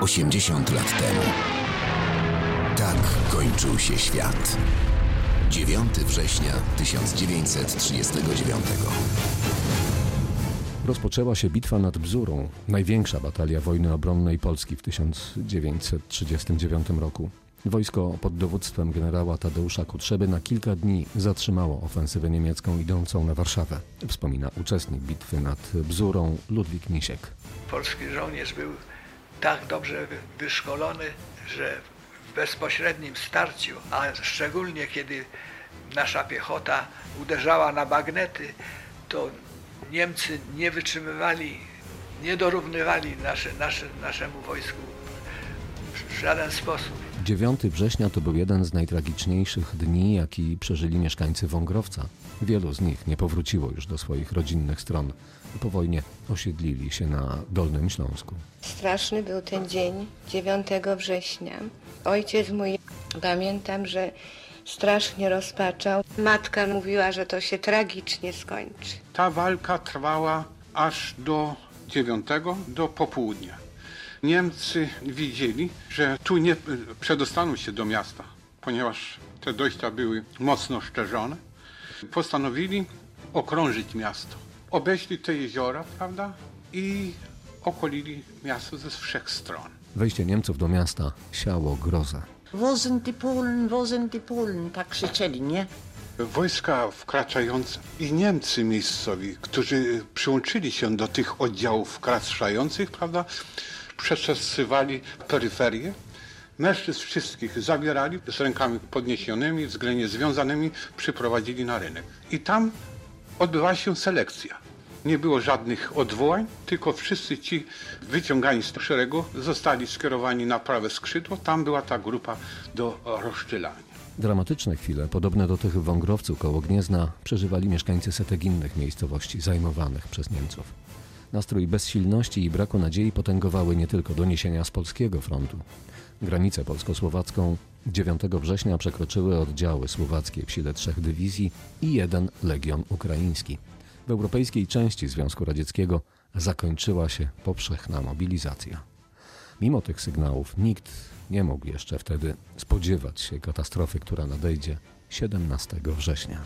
80 lat temu. Tak kończył się świat. 9 września 1939. Rozpoczęła się bitwa nad Bzurą, największa batalia wojny obronnej Polski w 1939 roku. Wojsko pod dowództwem generała Tadeusza Kutrzeby na kilka dni zatrzymało ofensywę niemiecką idącą na Warszawę. Wspomina uczestnik bitwy nad Bzurą Ludwik Misiek. Polski żołnierz był tak dobrze wyszkolony, że w bezpośrednim starciu, a szczególnie kiedy nasza piechota uderzała na bagnety, to Niemcy nie wytrzymywali, nie dorównywali nasze, nasze, naszemu wojsku w żaden sposób. 9 września to był jeden z najtragiczniejszych dni, jaki przeżyli mieszkańcy Wągrowca. Wielu z nich nie powróciło już do swoich rodzinnych stron. Po wojnie osiedlili się na Dolnym Śląsku. Straszny był ten dzień, 9 września. Ojciec mój, pamiętam, że strasznie rozpaczał. Matka mówiła, że to się tragicznie skończy. Ta walka trwała aż do 9, do popołudnia. Niemcy widzieli, że tu nie przedostaną się do miasta, ponieważ te dojścia były mocno szczerzone. Postanowili okrążyć miasto. Obeszli te jeziora, prawda, i okolili miasto ze wszech stron. Wejście Niemców do miasta siało grozę. Wo sind die Polen, wo sind die Polen? Tak krzyczeli, nie? Wojska wkraczające i Niemcy miejscowi, którzy przyłączyli się do tych oddziałów wkraczających, prawda, przeczesywali peryferię. Mężczyzn wszystkich zabierali z rękami podniesionymi, względnie związanymi, przyprowadzili na rynek. I tam odbywała się selekcja. Nie było żadnych odwołań, tylko wszyscy ci wyciągani z szeregu zostali skierowani na prawe skrzydło. Tam była ta grupa do rozszczylania. Dramatyczne chwile, podobne do tych w Wągrowcu koło Gniezna, przeżywali mieszkańcy setek innych miejscowości zajmowanych przez Niemców. Nastrój bezsilności i braku nadziei potęgowały nie tylko doniesienia z polskiego frontu. Granicę polsko-słowacką 9 września przekroczyły oddziały słowackie w sile trzech dywizji i jeden legion ukraiński. W europejskiej części Związku Radzieckiego zakończyła się powszechna mobilizacja. Mimo tych sygnałów nikt nie mógł jeszcze wtedy spodziewać się katastrofy, która nadejdzie 17 września.